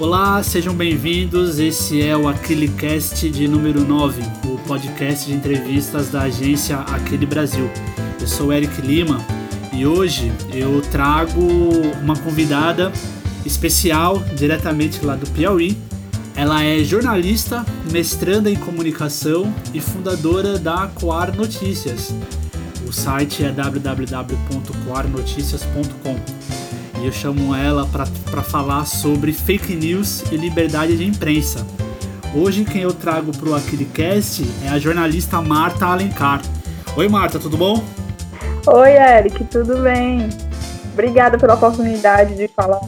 Olá, sejam bem-vindos. Esse é o Aquilecast de número 9, o podcast de entrevistas da agência Aquele Brasil. Eu sou Eric Lima e hoje eu trago uma convidada especial diretamente lá do Piauí. Ela é jornalista, mestranda em comunicação e fundadora da Coar Notícias. O site é www.coarnoticias.com e eu chamo ela para falar sobre fake news e liberdade de imprensa. Hoje quem eu trago para o Aquilicast é a jornalista Marta Alencar. Oi Marta, tudo bom? Oi Eric, tudo bem? Obrigada pela oportunidade de falar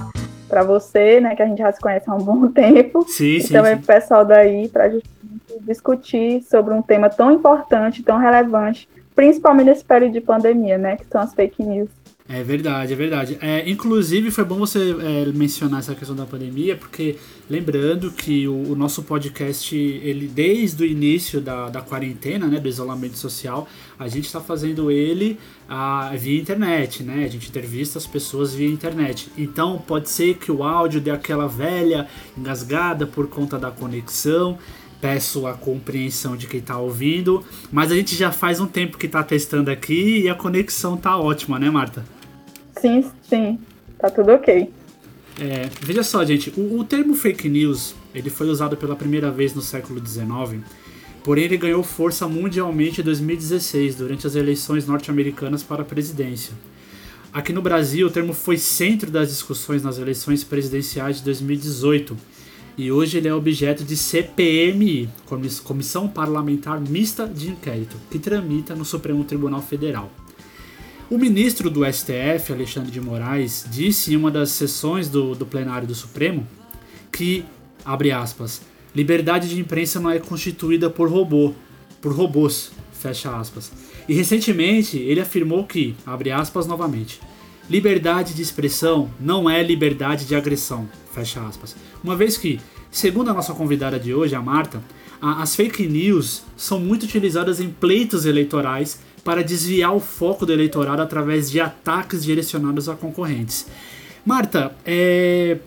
para você, né, que a gente já se conhece há um bom tempo. Sim, e sim. também para o pessoal daí para a gente discutir sobre um tema tão importante, tão relevante, principalmente nesse período de pandemia, né, que são as fake news. É verdade, é verdade. É, inclusive, foi bom você é, mencionar essa questão da pandemia, porque lembrando que o, o, nosso podcast, ele desde o início da, da quarentena, né, do isolamento social, a gente está fazendo ele a, via internet, né? A gente entrevista as pessoas via internet. Então, pode ser que o áudio dê aquela velha engasgada por conta da conexão, peço a compreensão de quem está ouvindo, mas a gente já faz um tempo que está testando aqui e a conexão tá ótima, né, Marta? Sim, sim, tá tudo ok. É, veja só, gente, o, o, termo fake news ele foi usado pela primeira vez no século XIX, porém ele ganhou força mundialmente em 2016, durante as eleições norte-americanas para a presidência. Aqui no Brasil, o termo foi centro das discussões nas eleições presidenciais de 2018 e hoje ele é objeto de CPMI, Comissão Parlamentar Mista de Inquérito, que tramita no Supremo Tribunal Federal. O ministro do STF, Alexandre de Moraes, disse em uma das sessões do, do plenário do Supremo que, abre aspas, liberdade de imprensa não é constituída por robô, por robôs, fecha aspas. E recentemente ele afirmou que, abre aspas novamente, liberdade de expressão não é liberdade de agressão, fecha aspas. Uma vez que, segundo a nossa convidada de hoje, a Marta, a, as fake news são muito utilizadas em pleitos eleitorais para desviar o foco do eleitorado através de ataques direcionados a concorrentes. Marta, é.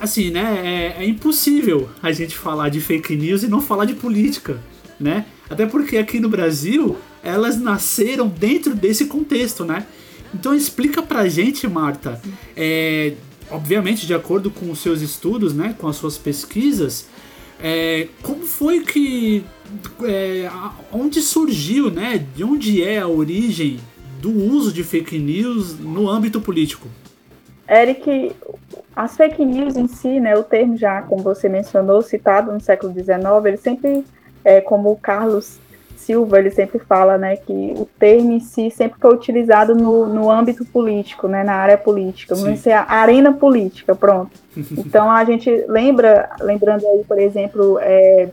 Assim, né? É, é, impossível a gente falar de fake news e não falar de política, né? Até porque aqui no Brasil elas nasceram dentro desse contexto, né? Então explica pra gente, Marta, é, obviamente de acordo com os seus estudos, né? Com as suas pesquisas, é, como foi que. É, onde surgiu, né? De onde é a origem do uso de fake news no âmbito político? Eric, as fake news em si, né, o termo já, como você mencionou, citado no século XIX, ele sempre, é, como o Carlos Silva, ele sempre fala, né, que o termo em si sempre foi utilizado no, no âmbito político, né, na área política, vamos dizer, a arena política, pronto. Então a gente lembra, lembrando aí, por exemplo, é,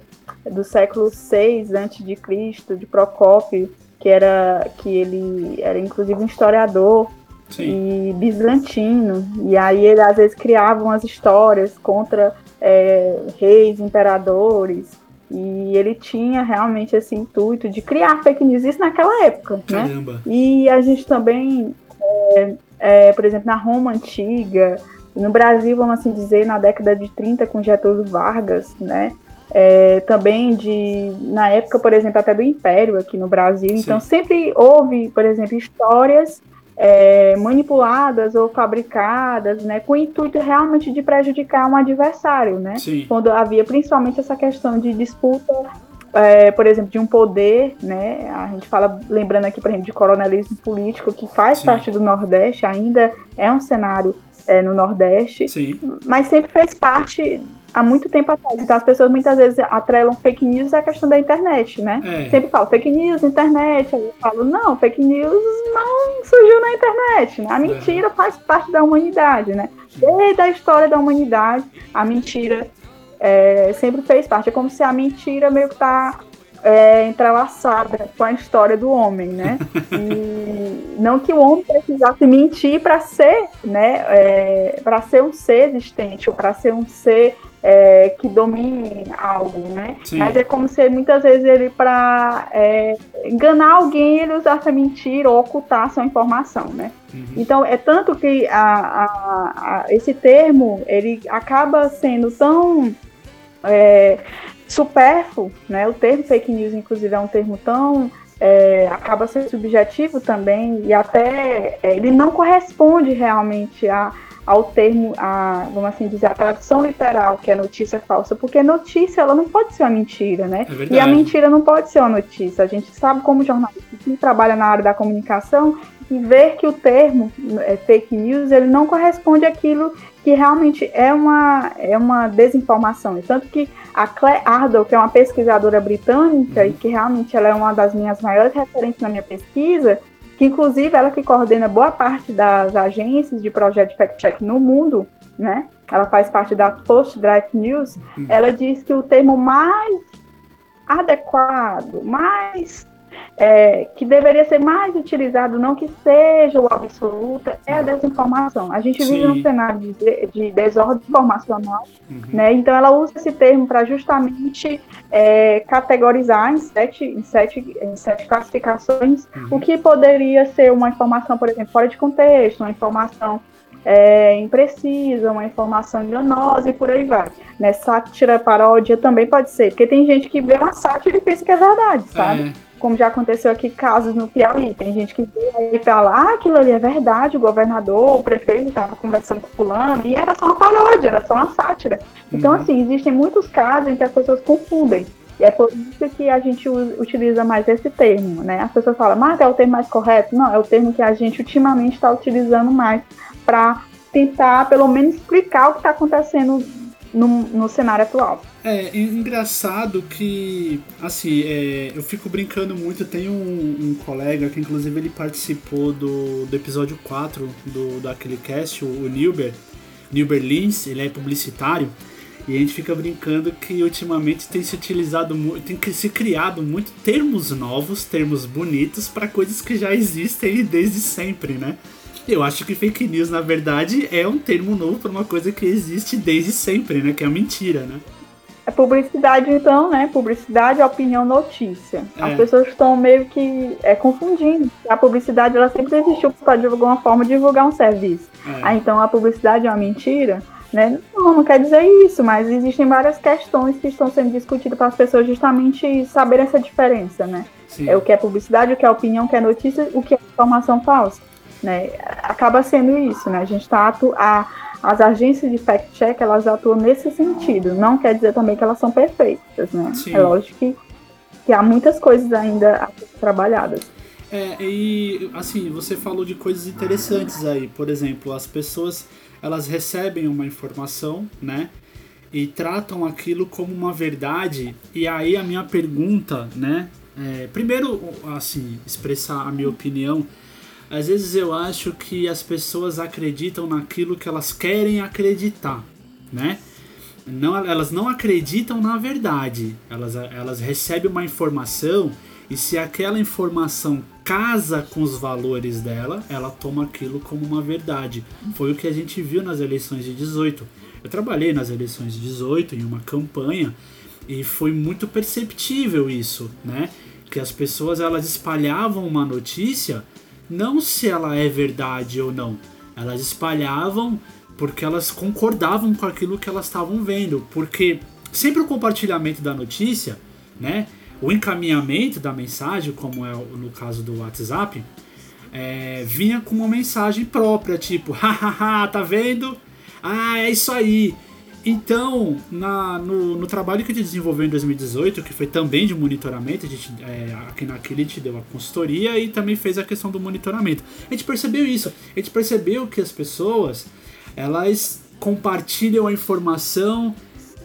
do século VI antes de Cristo, de Procópio, que era que ele era inclusive um historiador Sim. e bizantino, e aí ele às vezes criava umas histórias contra é, reis, imperadores e ele tinha realmente esse intuito de criar fake news, isso naquela época. Né? Caramba. Né? E a gente também, é, é, por exemplo, na Roma Antiga, no Brasil, vamos assim dizer, na década de 30, com Getúlio Vargas, né? É, também de, na época, por exemplo, até do Império aqui no Brasil. Sim. Então, sempre houve, por exemplo, histórias é, manipuladas ou fabricadas, né, com o intuito realmente de prejudicar um adversário, né? Sim. Quando havia principalmente essa questão de disputa, é, por exemplo, de um poder, né? A gente fala, lembrando aqui, por exemplo, de coronelismo político, que faz Sim. parte do Nordeste, ainda é um cenário é, no Nordeste, Sim. mas sempre fez parte há muito tempo atrás. Então as pessoas muitas vezes atrelam fake news à questão da internet, né? É. Sempre falam fake news, internet. Aí eu falo, não, fake news não surgiu na internet. Né? A mentira é. faz parte da humanidade, né? Desde a história da humanidade, a mentira é, sempre fez parte. É como se a mentira meio que tá é, entrelaçada com a história do homem, né? E não que o homem precisasse mentir para ser, né? É, para ser um ser existente ou para ser um ser é, que domine algo, né? Sim. Mas é como se muitas vezes ele, para é, enganar alguém, ele usasse a mentira ou ocultasse uma informação, né? Uhum. Então, é tanto que a, a, a, esse termo, ele acaba sendo tão é, supérfluo, né? O termo fake news, inclusive, é um termo tão é, acaba sendo subjetivo também e até é, ele não corresponde realmente a, ao termo, a, vamos assim dizer, a tradução literal que é notícia falsa, porque notícia ela não pode ser uma mentira, né? É e a mentira não pode ser uma notícia. A gente sabe como jornalista que trabalha na área da comunicação e ver que o termo é, fake news ele não corresponde àquilo que realmente é uma, é uma desinformação. Tanto que a Claire Ardell, que é uma pesquisadora britânica uhum. e que realmente ela é uma das minhas maiores referências na minha pesquisa, que inclusive ela que coordena boa parte das agências de projeto de fact-check no mundo, né? Ela faz parte da Post Draft News. Uhum. Ela diz que o termo mais adequado, mais é, que deveria ser mais utilizado, não que seja o absoluto, é a desinformação. A gente Sim. vive num cenário de, de desordem informacional, uhum. né? Então ela usa esse termo para justamente é, categorizar em sete, em sete, em sete classificações uhum. o que poderia ser uma informação, por exemplo, fora de contexto, uma informação é, imprecisa, uma informação enganosa e por aí vai. Né? Sátira, paródia também pode ser, porque tem gente que vê uma sátira e pensa que é verdade, sabe? É como já aconteceu aqui casos no Piauí. Tem gente que veio pra lá, ah, aquilo ali é verdade, o governador, o prefeito estava conversando com fulano, e era só uma paródia, era só uma sátira. Então, uhum. assim, existem muitos casos em que as pessoas confundem. E é por isso que a gente utiliza mais esse termo, né? As pessoas falam, mas é o termo mais correto? Não, é o termo que a gente ultimamente está utilizando mais para tentar, pelo menos, explicar o que está acontecendo no, no cenário atual. É, engraçado que, assim, é, eu fico brincando muito. Tem um, um, colega que, inclusive, ele participou do, do episódio 4 do, daquele cast, o, o Nilber, Nilber Lins, ele é publicitário. E a gente fica brincando que ultimamente tem se utilizado, tem se criado muito termos novos, termos bonitos para coisas que já existem desde sempre, né? Eu acho que fake news, na verdade, é um termo novo para uma coisa que existe desde sempre, né? Que é mentira, né? É publicidade, então, né? Publicidade, opinião, notícia. É. As pessoas estão meio que é, confundindo. A publicidade, ela sempre existiu para divulgar uma forma de divulgar um serviço. É. Ah, então a publicidade é uma mentira? Né? Não, não quer dizer isso, mas existem várias questões que estão sendo discutidas para as pessoas justamente saberem essa diferença, né? Sim. É o que é publicidade, o que é opinião, o que é notícia, o que é informação falsa né? Acaba sendo isso, né? A gente está a as agências de fact-check elas atuam nesse sentido. Não quer dizer também que elas são perfeitas, né? Sim. É lógico que, que há muitas coisas ainda a ser trabalhadas. É, e assim, você falou de coisas interessantes aí. Por exemplo, as pessoas elas recebem uma informação, né? E tratam aquilo como uma verdade. E aí a minha pergunta, né? É, primeiro, assim, expressar a minha opinião às vezes eu acho que as pessoas acreditam naquilo que elas querem acreditar, né? Não, elas não acreditam na verdade. Elas, elas recebem uma informação e se aquela informação casa com os valores dela, ela toma aquilo como uma verdade. Foi o que a gente viu nas eleições de 18. Eu trabalhei nas eleições de 18 em uma campanha e foi muito perceptível isso, né? Que as pessoas elas espalhavam uma notícia não se ela é verdade ou não. Elas espalhavam porque elas concordavam com aquilo que elas estavam vendo. Porque sempre o compartilhamento da notícia, né? O encaminhamento da mensagem, como é no caso do WhatsApp, é, vinha com uma mensagem própria, tipo, hahaha, tá vendo? Ah, é isso aí. Então, na, no, no, trabalho que a gente desenvolveu em 2018, que foi também de monitoramento, a gente, é, aqui na a gente deu a consultoria e também fez a questão do monitoramento. A gente percebeu isso. A gente percebeu que as pessoas, elas compartilham a informação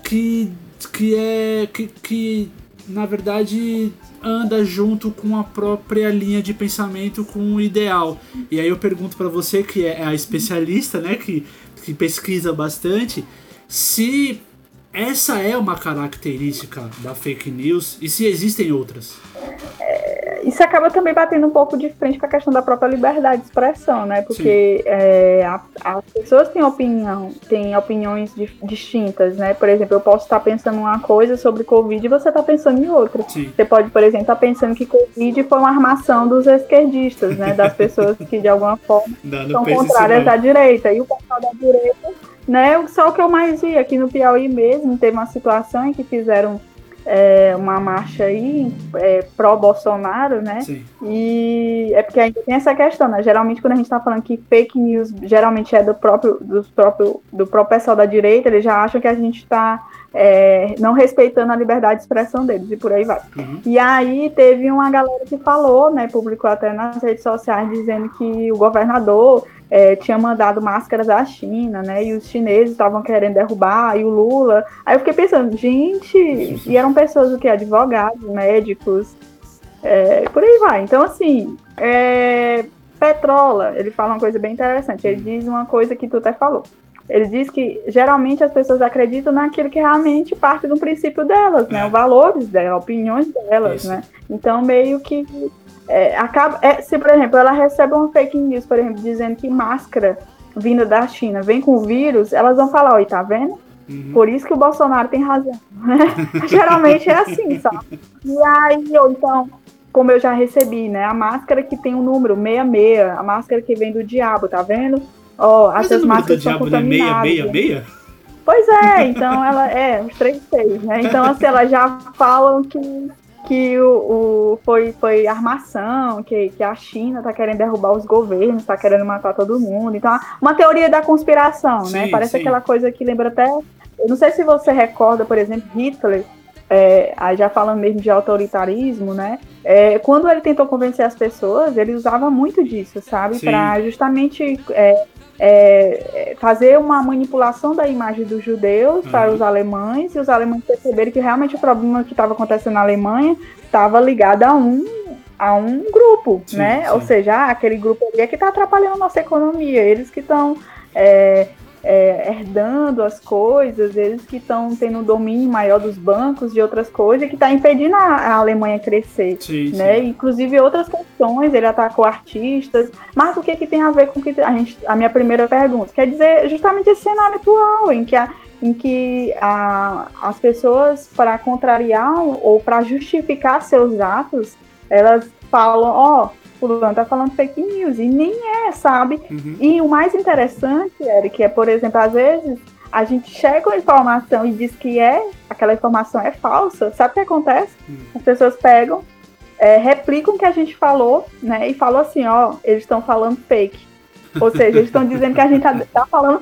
que, que é... que, que na verdade anda junto com a própria linha de pensamento, com o ideal. E aí eu pergunto para você que é a especialista, né, que, que pesquisa bastante, se essa é uma característica da fake news e se existem outras. É, isso acaba também batendo um pouco de frente com a questão da própria liberdade de expressão, né? Porque é, a, as pessoas têm opinião, têm opiniões di, distintas, né? Por exemplo, eu posso estar pensando uma coisa sobre Covid e você está pensando em outra. Sim. Você pode, por exemplo, estar pensando que Covid foi uma armação dos esquerdistas, né? Das pessoas que de alguma forma não, não são contrárias à direita. E o pessoal da direita, né? Só o que eu mais vi aqui no Piauí mesmo, teve uma situação em que fizeram é, uma marcha aí é, pró-Bolsonaro, né? Sim. E é porque ainda tem essa questão, né? Geralmente quando a gente está falando que fake news geralmente é do próprio, do próprio, do próprio pessoal da direita, eles já acham que a gente está é, não respeitando a liberdade de expressão deles e por aí vai. Uhum. E aí teve uma galera que falou, né? Publicou até nas redes sociais dizendo que o governador é, tinha mandado máscaras à China, né? E os chineses estavam querendo derrubar, e o Lula. Aí eu fiquei pensando, gente, e eram pessoas o que? Advogados, médicos, é, por aí vai. Então, assim, é, Petrola, ele fala uma coisa bem interessante. Ele diz uma coisa que tu até falou. Ele diz que geralmente as pessoas acreditam naquilo que realmente parte do princípio delas, né? É. Os valores delas, opiniões delas, Isso. né? Então, meio que é, acaba, é, se, por exemplo, ela recebe uma fake news, por exemplo, dizendo que máscara vinda da China vem com vírus, elas vão falar, oi, tá vendo? Uhum. Por isso que o Bolsonaro tem razão. Geralmente é assim, sabe? E aí, ou então, como eu já recebi, né? A máscara que tem o um número 66, a máscara que vem do diabo, tá vendo? Ó, oh, essas máscaras são contaminadas. É 666? Pois é, então ela é, os três seis, né? Então, assim, elas já falam que que o, o, foi, foi armação, que, que a China está querendo derrubar os governos, está querendo matar todo mundo. Então, uma teoria da conspiração, né? sim, né? Parece sim. aquela coisa que lembra até. Eu não sei se você recorda, por exemplo, Hitler, é, já falando mesmo de autoritarismo, né? É, quando ele tentou convencer as pessoas, ele usava muito disso, sabe? Para justamente é, é, fazer uma manipulação da imagem dos judeus uhum. para os alemães e os alemães perceberem que realmente o problema que estava acontecendo na Alemanha estava ligado a um a um grupo, sim, né? Sim. Ou seja, ah, aquele grupo ali é que está atrapalhando a nossa economia, eles que estão é, é, herdando as coisas, eles que estão tendo um domínio maior dos bancos, de outras coisas, que está impedindo a, a, Alemanha crescer. Sim, né? Sim. Inclusive outras questões, ele atacou artistas, mas o que, que tem a ver com que a, gente, a minha primeira pergunta? Quer dizer, justamente esse cenário atual, em que, a, em que a, as pessoas, para contrariar ou para justificar seus atos, elas falam, ó, oh, fulano tá falando fake news, e nem é, sabe? Uhum. E o mais interessante, Eric, é, por exemplo, às vezes a gente chega com a informação e diz que é, aquela informação é falsa, sabe o que acontece? Uhum. As pessoas pegam, é, replicam o que a gente falou, né, e falam assim, ó, eles estão falando fake. Ou seja, eles estão dizendo que a gente tá, tá falando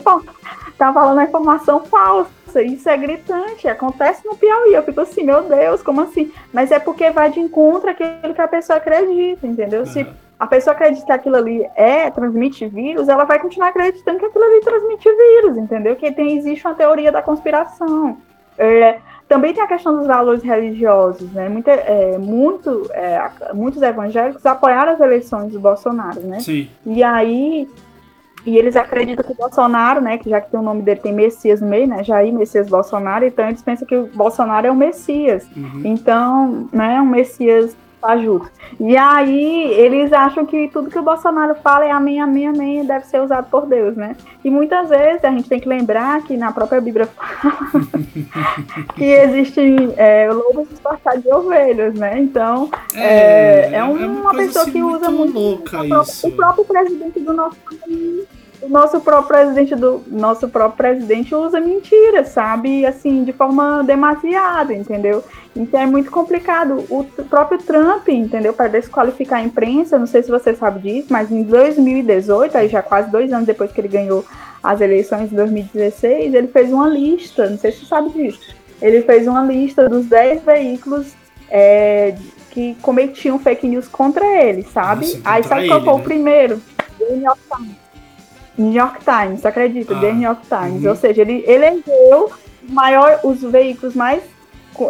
tá falando a informação falsa. Isso é gritante, acontece no Piauí. Eu fico assim, meu Deus, como assim? Mas é porque vai de encontro àquilo que a pessoa acredita, entendeu? Uhum. Se a pessoa acredita que aquilo ali é transmite vírus, ela vai continuar acreditando que aquilo ali transmite vírus, entendeu? Que tem, existe uma teoria da conspiração. É, também tem a questão dos valores religiosos, né? Muita, é, muito, é, muitos evangélicos apoiaram as eleições do Bolsonaro, né? Sim. E aí e eles acreditam que o Bolsonaro, né, que já que tem o nome dele, tem Messias no meio, né, Jair Messias Bolsonaro, então eles pensam que o Bolsonaro é o Messias. Uhum. Então, né, um Messias fajuto. E aí eles acham que tudo que o Bolsonaro fala é amém, amém, amém, deve ser usado por Deus, né? E muitas vezes a gente tem que lembrar que na própria Bíblia fala que existem é, lobos disfarçados de ovelhas, né? Então, é, é, é uma, é uma pessoa assim que usa muito, muito o, o próprio presidente do nosso país o nosso próprio presidente do nosso próprio presidente usa mentiras, sabe? Assim, de forma demasiada, entendeu? Então é muito complicado. O próprio Trump, entendeu? Para desqualificar a imprensa, não sei se você sabe disso, mas em 2018, aí já quase dois anos depois que ele ganhou as eleições de 2016, ele fez uma lista, não sei se você sabe disso. Ele fez uma lista dos 10 veículos é, que cometiam fake news contra ele, sabe? Nossa, aí sabe qual foi né? o primeiro? New York Times. Acredita? Ah, The New York Times. Uhum. Ou seja, ele elegeu maior, os veículos mais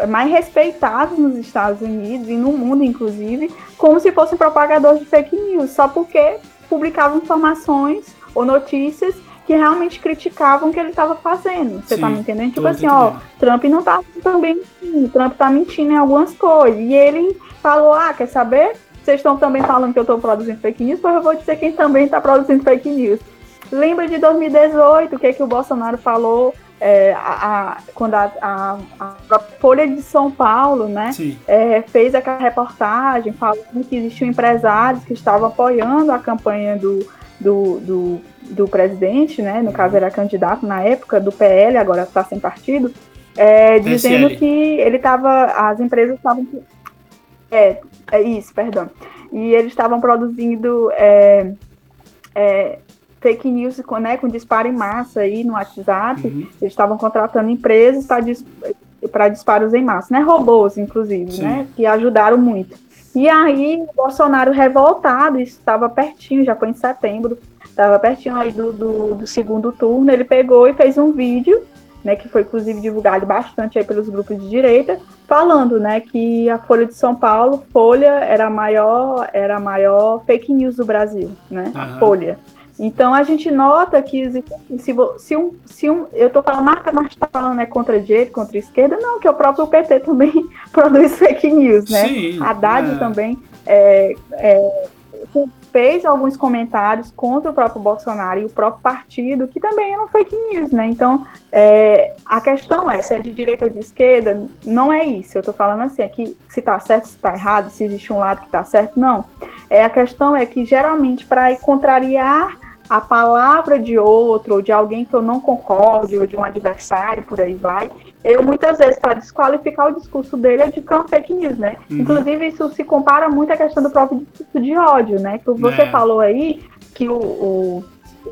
mais respeitados nos Estados Unidos e no mundo, inclusive, como se fossem propagadores de fake news, só porque publicavam informações ou notícias que realmente criticavam o que ele estava fazendo. Você tá me entendendo? Tipo assim, entendendo. ó, Trump não tá também Trump tá mentindo em algumas coisas. E ele falou: ah, quer saber? vocês estão também falando que eu estou produzindo fake news, pois eu vou dizer quem também está produzindo fake news. Lembra de 2018, o que, é que o Bolsonaro falou é, a, a, quando a, a, Folha de São Paulo né, é, fez aquela reportagem falando que existiam empresários que estavam apoiando a campanha do, do, do, do presidente, né, no caso era candidato na época do PL, agora está sem partido, é, dizendo que ele estava, as empresas estavam. É, é isso, perdão. E eles estavam produzindo é, é, fake news né, com disparo em massa aí no WhatsApp. Uhum. Eles estavam contratando empresas para dis disparos em massa, né? Robôs, inclusive, Sim. né? Que ajudaram muito. E aí, o Bolsonaro revoltado, isso estava pertinho, já foi em setembro, estava pertinho aí do, do, do, segundo turno, ele pegou e fez um vídeo, né, que foi inclusive divulgado bastante aí pelos grupos de direita, falando, né, que a Folha de São Paulo, Folha era a maior, era a maior fake news do Brasil, né, Folha. Então a gente nota que se, se, um, se um, eu estou falando, marca, mas está falando é contra a direita, contra a esquerda, não, que o próprio PT também produz fake news, né? Sim, Haddad é. também é, é, fez alguns comentários contra o próprio Bolsonaro e o próprio partido, que também eram fake news, né? Então, é, a questão é se é de direita ou de esquerda, não é isso. Eu estou falando assim, aqui é se está certo, se está errado, se existe um lado que está certo, não. É, a questão é que, geralmente, para contrariar a palavra de outro, ou de alguém que eu não concorde, ou de um adversário, por aí vai, eu muitas vezes, para desqualificar o discurso dele, eu digo é um fake news, né? Uhum. Inclusive, isso se compara muito à questão do próprio discurso de ódio, né? Que você é. falou aí, que o, o,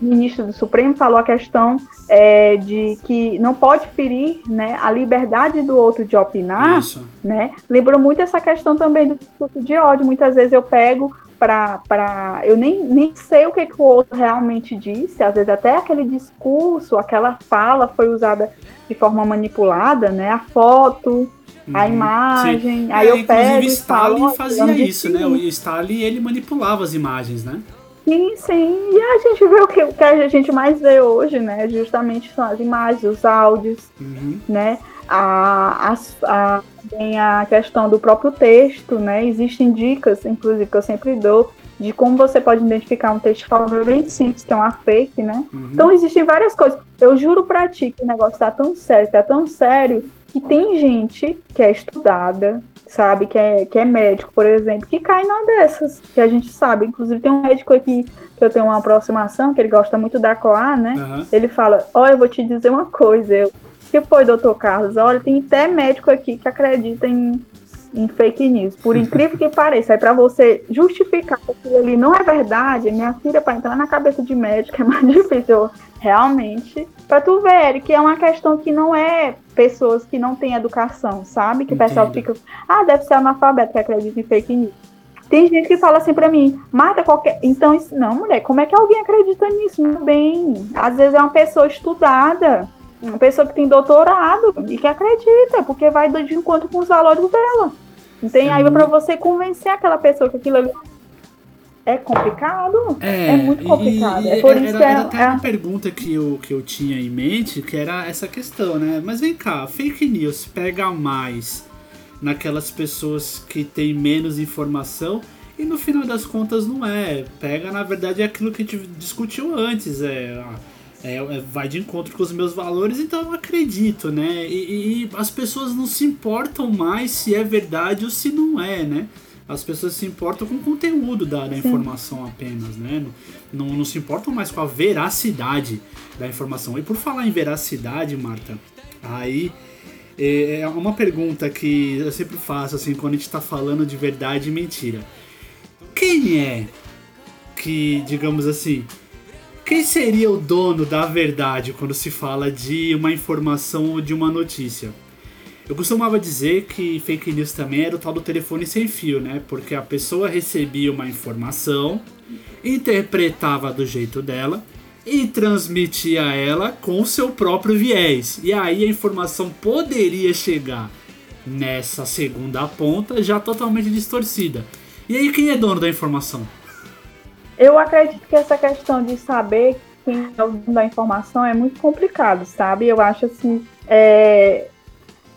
ministro do Supremo falou a questão é, de que não pode ferir né, a liberdade do outro de opinar, isso. né? Lembrou muito essa questão também do discurso de ódio. Muitas vezes eu pego para. Eu nem, nem sei o que, que o outro realmente disse, às vezes até aquele discurso, aquela fala foi usada de forma manipulada, né? A foto, a uhum. imagem. Sim. Aí é, eu pego Stalin falo, fazia isso, né? O Stalin ele manipulava as imagens, né? Sim, sim. E a gente vê o que, o que a gente mais vê hoje, né? Justamente são as imagens, os áudios, uhum. né? A, a, a, tem a questão do próprio texto, né? Existem dicas, inclusive, que eu sempre dou, de como você pode identificar um texto forma bem simples, que é uma fake, né? Uhum. Então existem várias coisas. Eu juro pra ti que o negócio tá tão sério, tá tão sério, que tem gente que é estudada, sabe, que é, que é médico, por exemplo, que cai numa dessas, que a gente sabe. Inclusive tem um médico aqui que eu tenho uma aproximação, que ele gosta muito da Coar, né? Uhum. Ele fala, olha, eu vou te dizer uma coisa, eu que foi, doutor Carlos? Olha, tem até médico aqui que acredita em, em fake news. Por incrível que pareça, é para você justificar que aquilo ali não é verdade, minha filha, para entrar na cabeça de médico é mais difícil. Realmente, para tu ver que é uma questão que não é pessoas que não têm educação, sabe? Que o pessoal fica, ah, deve ser analfabeto que acredita em fake news. Tem gente que fala assim pra mim, mata qualquer. Então, isso... não, mulher, como é que alguém acredita nisso? Bem, às vezes é uma pessoa estudada, uma pessoa que tem doutorado e que acredita, porque vai de encontro com os valores dela. Tem aí para você convencer aquela pessoa que aquilo ali é complicado. É, é muito complicado. E, é por era, isso que é, era até é... uma pergunta que eu, que eu tinha em mente, que era essa questão, né? Mas vem cá, fake news pega mais naquelas pessoas que têm menos informação e no final das contas não é. Pega, na verdade, aquilo que a gente discutiu antes. É é, é, vai de encontro com os meus valores, então eu acredito, né? E, e, as pessoas não se importam mais se é verdade ou se não é, né? As pessoas se importam com o conteúdo da, da informação apenas, né? Não, não, não se importam mais com a veracidade da informação. E por falar em veracidade, Marta, aí é, é uma pergunta que eu sempre faço, assim, quando a gente está falando de verdade e mentira. Quem é que, digamos assim, quem seria o dono da verdade quando se fala de uma informação ou de uma notícia? Eu costumava dizer que fake news também era o tal do telefone sem fio, né? Porque a pessoa recebia uma informação, interpretava do jeito dela e transmitia ela com o seu próprio viés. E aí a informação poderia chegar nessa segunda ponta já totalmente distorcida. E aí quem é dono da informação? Eu acredito que essa questão de saber quem é o dono da informação é muito complicado, sabe? Eu acho assim, é...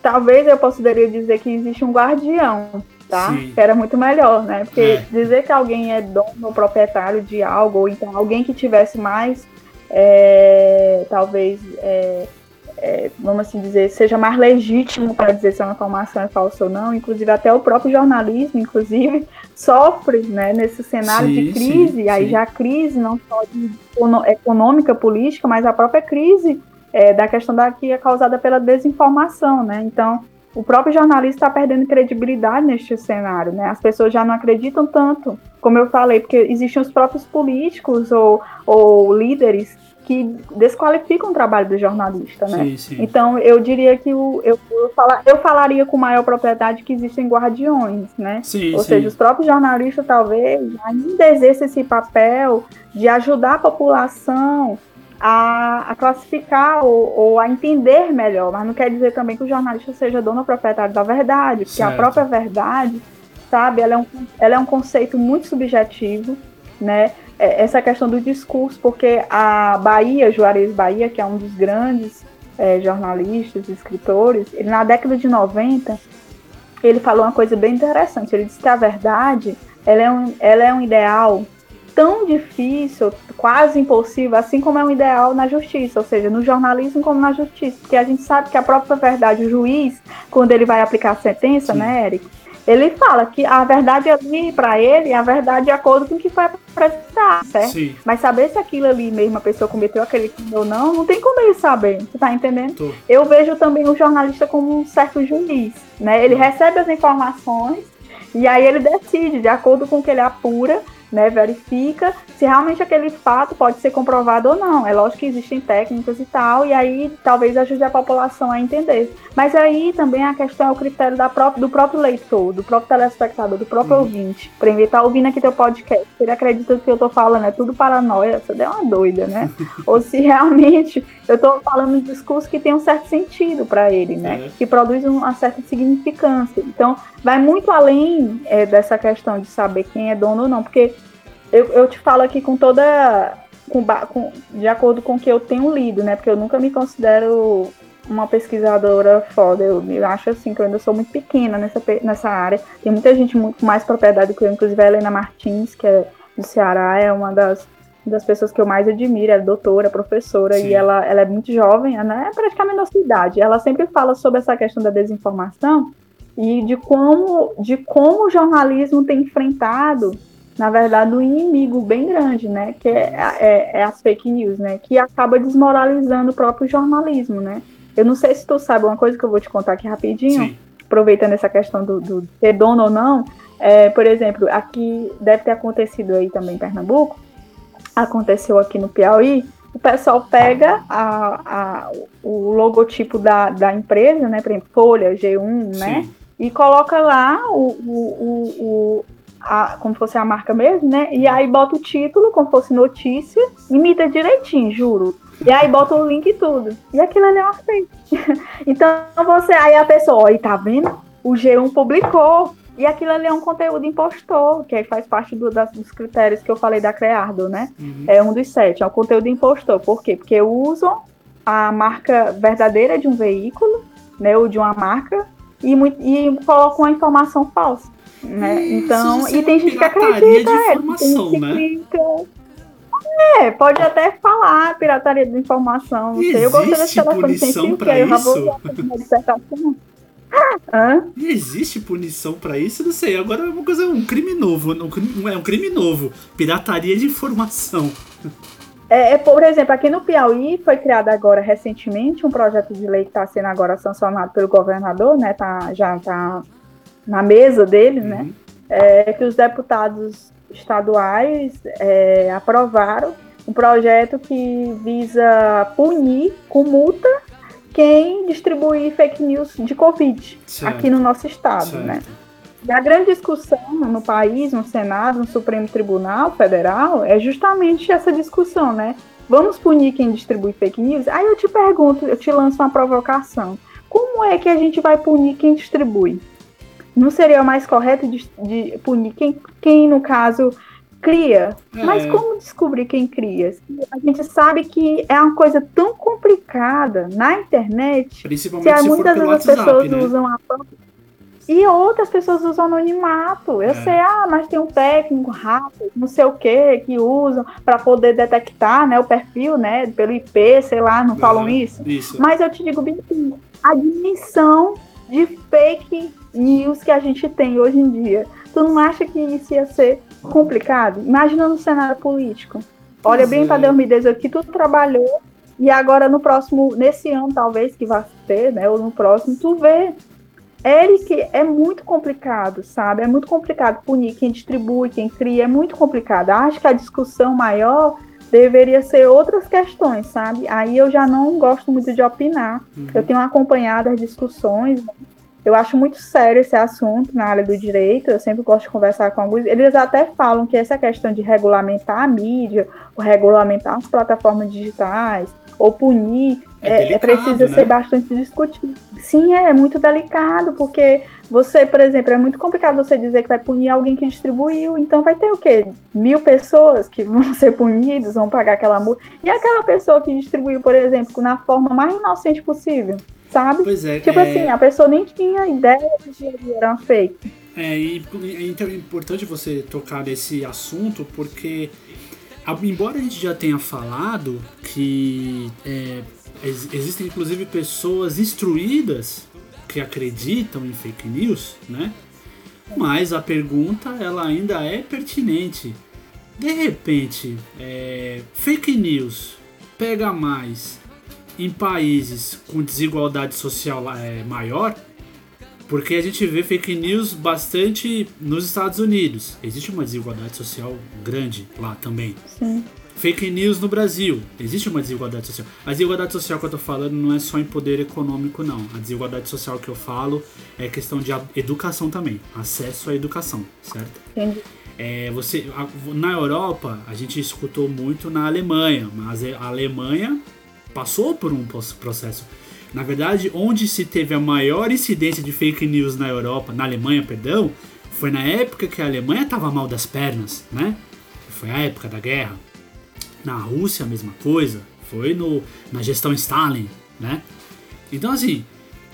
talvez eu poderia dizer que existe um guardião tá? Sim. Era muito melhor, né? Porque é. dizer que alguém é dono ou proprietário de algo, ou então alguém que tivesse mais, é, talvez, é, é, vamos assim dizer, seja mais legítimo para dizer se uma informação é falsa ou não. Inclusive, até o próprio jornalismo, inclusive, sofre né, nesse cenário sim, de crise. Sim, aí sim. já a crise não só de, econômica, política, mas a própria crise é, da questão da que é causada pela desinformação, né? Então, o próprio jornalista está perdendo credibilidade neste cenário, né? As pessoas já não acreditam tanto, como eu falei, porque existem os próprios políticos ou, ou líderes que desqualificam o trabalho do jornalista, né? Sim, sim. Então eu diria que o, eu, eu, falar, eu falaria com maior propriedade que existem guardiões, né? Sim, Ou seja, os próprios jornalistas talvez ainda exerçam esse papel de ajudar a população a, a classificar ou, ou, a entender melhor, mas não quer dizer também que o jornalista seja dono proprietário da verdade, porque certo. a própria verdade, sabe, ela é, um, ela é um conceito muito subjetivo, né? É, essa questão do discurso, porque a Bahia, Juarez Bahia, que é um dos grandes é, jornalistas, escritores, ele na década de 90, ele falou uma coisa bem interessante. Ele disse que a verdade ela é um, ela é um ideal tão difícil, quase impossível, assim como é um ideal na justiça, ou seja, no jornalismo como na justiça, porque a gente sabe que a própria verdade, o juiz, quando ele vai aplicar a sentença, Sim. né, Eric, ele fala que a verdade ali para ele é a verdade de acordo com o que foi apresentado, certo? Sim. Mas saber se aquilo ali mesmo a pessoa cometeu aquele crime ou não, não tem como ele saber, você tá entendendo? Tô. Eu vejo também o jornalista como um certo juiz, né? Ele recebe as informações e aí ele decide, de acordo com o que ele apura, né, verifica se realmente aquele fato pode ser comprovado ou não. É lógico que existem técnicas e tal, e aí talvez ajude a população a entender. Mas aí também a questão é o critério da própria, do próprio leitor, do próprio telespectador, do próprio uhum. ouvinte. Para ele estar tá ouvindo aqui teu podcast, se ele acredita que eu tô falando é tudo paranoia, você deu uma doida, né? ou se realmente eu tô falando um discurso que tem um certo sentido para ele, né? É. Que produz uma certa significância. Então, vai muito além é, dessa questão de saber quem é dono ou não, porque eu, eu te falo aqui com toda. Com, com, de acordo com o que eu tenho lido, né? Porque eu nunca me considero uma pesquisadora foda. Eu, eu acho assim que eu ainda sou muito pequena nessa, nessa área. Tem muita gente muito mais propriedade que eu, inclusive a Helena Martins, que é do Ceará, é uma das, das pessoas que eu mais admiro, é doutora, professora, Sim. e ela, ela é muito jovem, ela é praticamente nossa idade. Ela sempre fala sobre essa questão da desinformação e de como, de como o jornalismo tem enfrentado na verdade, um inimigo bem grande, né? Que é, é, é, as fake news, né? Que acaba desmoralizando o próprio jornalismo, né? Eu não sei se tu sabe uma coisa que eu vou te contar aqui rapidinho, Sim. aproveitando essa questão do, do ser dono ou não. É, por exemplo, aqui deve ter acontecido aí também em Pernambuco, aconteceu aqui no Piauí, o pessoal pega a, a, o logotipo da, da empresa, né? Por exemplo, Folha, G1, né? Sim. né? E coloca lá o, o, o, a, como fosse a marca mesmo, né? E aí bota o título, como fosse notícia, imita direitinho, juro. E aí bota o link e tudo. E aquilo ali é uma fake. então você, aí a pessoa, ó, tá vendo? O G1 publicou. E aquilo ali é um conteúdo impostor, que aí faz parte do, das, dos critérios que eu falei da Creardo, né? Uhum. É um dos sete, é um conteúdo impostor. Por quê? Porque usam a marca verdadeira de um veículo, né? Ou de uma marca, e, e colocam uma informação falsa. Né? Então, e tem gente que acredita, é, tem gente né? É, pode até falar pirataria de informação. Não sei. Eu gostei desse telefone sem fio, que aí eu já vou dissertação. Hã? E existe punição para isso? Não sei. Agora é uma coisa, um crime novo. Um, é um crime novo. Pirataria de informação. É, é, por exemplo, aqui no Piauí foi criado agora recentemente um projeto de lei que está sendo agora sancionado pelo governador, né? Tá, já está na mesa dele, né, uhum. né? É, que os deputados estaduais é, aprovaram um projeto que visa punir com multa quem distribuir fake news de Covid certo. aqui no nosso estado, certo. né? E a grande discussão no país, no Senado, no Supremo Tribunal Federal, é justamente essa discussão, né? Vamos punir quem distribui fake news? Aí eu te pergunto, eu te lanço uma provocação. Como é que a gente vai punir quem distribui? Não seria o mais correto de, de punir quem, quem, no caso, cria? É. Mas como descobrir quem cria? A gente sabe que é uma coisa tão complicada na internet. Principalmente se, se muitas vezes as pessoas né? usam a E outras pessoas usam anonimato. Eu é. sei, ah, mas tem um técnico rápido, não sei o que, que usam para poder detectar né, o perfil, né? Pelo IP, sei lá, não falam isso? isso. Mas eu te digo bem assim, a dimensão de fake news que a gente tem hoje em dia. Tu não acha que isso ia ser complicado? Imagina no cenário político. Olha bem para 2018 que tu trabalhou e agora no próximo, nesse ano talvez que vai ter, né, ou no próximo, tu vê que é muito complicado, sabe? É muito complicado punir quem distribui, quem cria, é muito complicado. Acho que a discussão maior deveria ser outras questões, sabe? Aí eu já não gosto muito de opinar. Uhum. Eu tenho acompanhado as discussões, né? Eu acho muito sério esse assunto na área do direito, eu sempre gosto de conversar com alguns. Eles até falam que essa questão de regulamentar a mídia, ou regulamentar as plataformas digitais, ou punir, é, é, delicado, precisa né? ser bastante discutido. Sim, é, é muito delicado, porque você, por exemplo, é muito complicado você dizer que vai punir alguém que distribuiu, então vai ter o quê? Mil pessoas que vão ser punidas, vão pagar aquela multa. E aquela pessoa que distribuiu, por exemplo, na forma mais inocente possível, sabe? Pois é. Tipo é... assim, a pessoa nem tinha ideia de que era fake. É, e então é importante você tocar nesse assunto, porque embora a gente já tenha falado que é, existem inclusive pessoas instruídas que acreditam em fake news, né? Mas a pergunta ela ainda é pertinente. De repente, é, fake news pega mais em países com desigualdade social é, maior porque a gente vê fake news bastante nos Estados Unidos. Existe uma desigualdade social grande lá também. Sim. Fake news no Brasil. Existe uma desigualdade social. A desigualdade social que eu tô falando não é só em poder econômico, não. A desigualdade social que eu falo é questão de educação também. Acesso à educação, certo? Entendi. É, você, na Europa, a gente escutou muito na Alemanha, mas a Alemanha passou por um processo na verdade, onde se teve a maior incidência de fake news na Europa, na Alemanha, perdão, foi na época que a Alemanha estava mal das pernas, né? Foi a época da guerra. Na Rússia, a mesma coisa. Foi no, na gestão Stalin, né? Então, assim,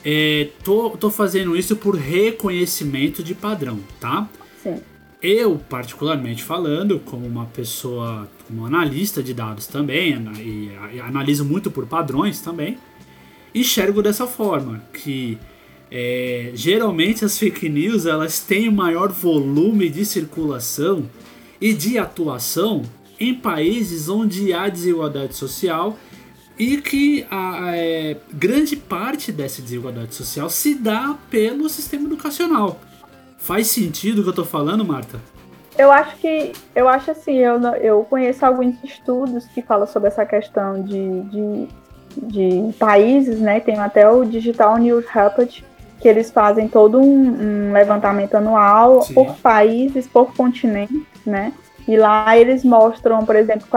é, tô, tô fazendo isso por reconhecimento de padrão, tá? Sim. Eu, particularmente falando, como uma pessoa, como analista de dados também, e, analiso muito por padrões também, enxergo dessa forma, que é, geralmente as fake news elas têm maior volume de circulação e de atuação em países onde há desigualdade social e que a, a é, grande parte dessa desigualdade social se dá pelo sistema educacional. Faz sentido o que eu estou falando, Marta? Eu acho que, eu acho assim, eu, eu conheço alguns estudos que falam sobre essa questão de, de de países, né? Tem até o Digital News Report, que eles fazem todo um, um levantamento anual Sim. por países, por continente, né? E lá eles mostram, por exemplo,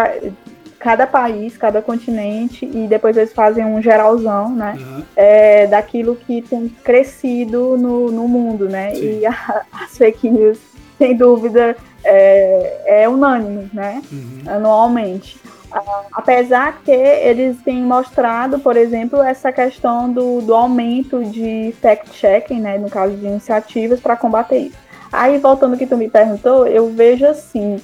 cada país, cada continente, e depois eles fazem um geralzão, né? Uhum. É, daquilo que tem crescido no, no mundo, né? Sim. E a, as fake news, sem dúvida, é, é unânime, né? Uhum. Anualmente. Uh, apesar que eles têm mostrado, por exemplo, essa questão do, do aumento de fact-checking, né, no caso de iniciativas para combater isso. Aí, voltando ao que tu me perguntou, eu vejo assim,